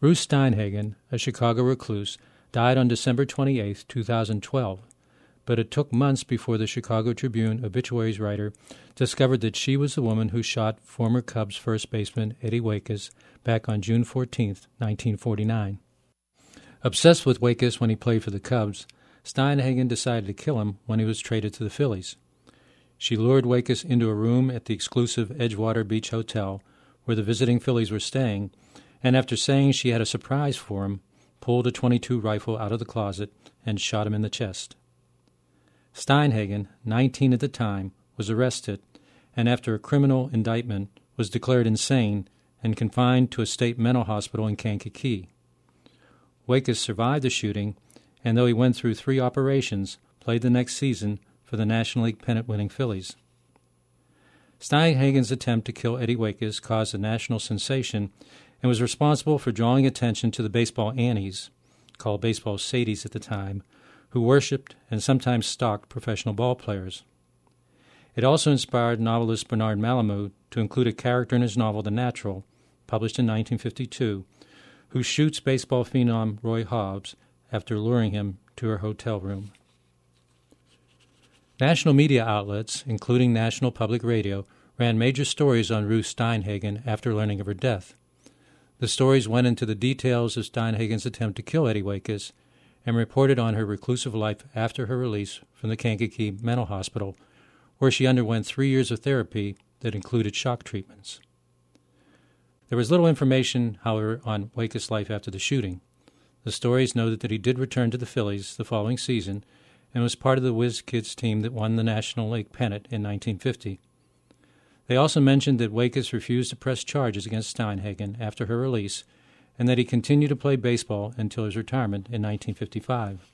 Ruth Steinhagen, a Chicago recluse, died on December 28, 2012, but it took months before the Chicago Tribune obituaries writer discovered that she was the woman who shot former Cubs first baseman Eddie Waitkus back on June 14, 1949. Obsessed with Waitkus when he played for the Cubs, Steinhagen decided to kill him when he was traded to the Phillies. She lured Waitkus into a room at the exclusive Edgewater Beach Hotel, where the visiting Phillies were staying, and after saying she had a surprise for him, pulled a 22 rifle out of the closet and shot him in the chest. Steinhagen, 19 at the time, was arrested and after a criminal indictment was declared insane and confined to a state mental hospital in Kankakee. Waitkus survived the shooting and though he went through three operations, played the next season for the National League pennant winning Phillies. Steinhagen's attempt to kill Eddie Waitkus caused a national sensation and was responsible for drawing attention to the baseball Annies, called baseball Sadies at the time, who worshipped and sometimes stalked professional ball players. It also inspired novelist Bernard Malamud to include a character in his novel The Natural, published in 1952, who shoots baseball phenom Roy Hobbs after luring him to her hotel room. National media outlets, including National Public Radio, ran major stories on Ruth Steinhagen after learning of her death. The stories went into the details of Steinhagen's attempt to kill Eddie Waitkus and reported on her reclusive life after her release from the Kankakee Mental Hospital, where she underwent three years of therapy that included shock treatments. There was little information, however, on Waitkus' life after the shooting. The stories noted that he did return to the Phillies the following season and was part of the Whiz Kids team that won the National League pennant in 1950. They also mentioned that Waitkus refused to press charges against Steinhagen after her release and that he continued to play baseball until his retirement in 1955.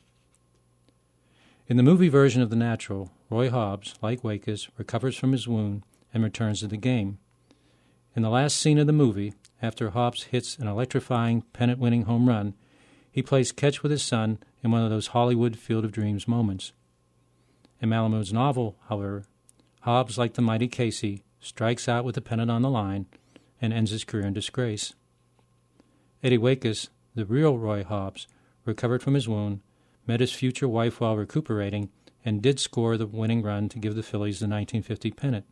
In the movie version of The Natural, Roy Hobbs, like Waitkus, recovers from his wound and returns to the game. In the last scene of the movie, after Hobbs hits an electrifying pennant winning home run, he plays catch with his son in one of those Hollywood Field of Dreams moments. In Malamud's novel, however, Hobbs, like the mighty Casey, strikes out with the pennant on the line and ends his career in disgrace. Eddie Waitkus, the real Roy Hobbs, recovered from his wound, met his future wife while recuperating, and did score the winning run to give the Phillies the 1950 pennant.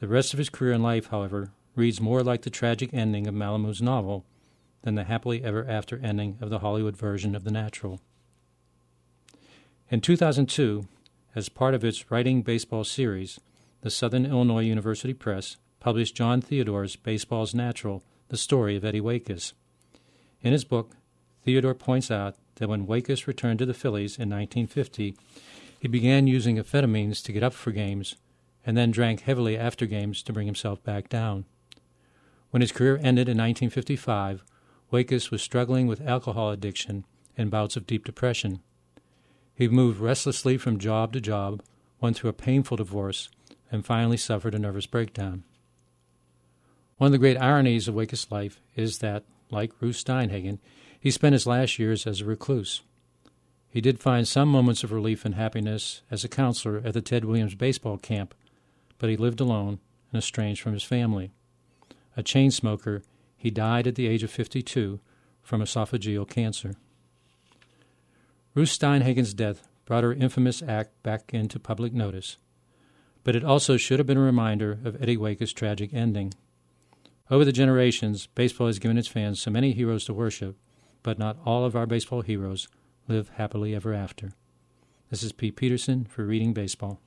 The rest of his career in life, however, reads more like the tragic ending of Malamud's novel than the happily ever after ending of the Hollywood version of The Natural. In 2002, as part of its Writing Baseball series, the Southern Illinois University Press published John Theodore's Baseball's Natural, the story of Eddie Waitkus. In his book, Theodore points out that when Waitkus returned to the Phillies in 1950, he began using amphetamines to get up for games and then drank heavily after games to bring himself back down. When his career ended in 1955, Waitkus was struggling with alcohol addiction and bouts of deep depression. He moved restlessly from job to job, went through a painful divorce, and finally suffered a nervous breakdown. One of the great ironies of Waitkus' life is that, like Ruth Steinhagen, he spent his last years as a recluse. He did find some moments of relief and happiness as a counselor at the Ted Williams baseball camp, but he lived alone and estranged from his family. A chain smoker, he died at the age of 52 from esophageal cancer. Ruth Steinhagen's death brought her infamous act back into public notice, but it also should have been a reminder of Eddie Waitkus' tragic ending. Over the generations, baseball has given its fans so many heroes to worship, but not all of our baseball heroes live happily ever after. This is Pete Peterson for Reading Baseball.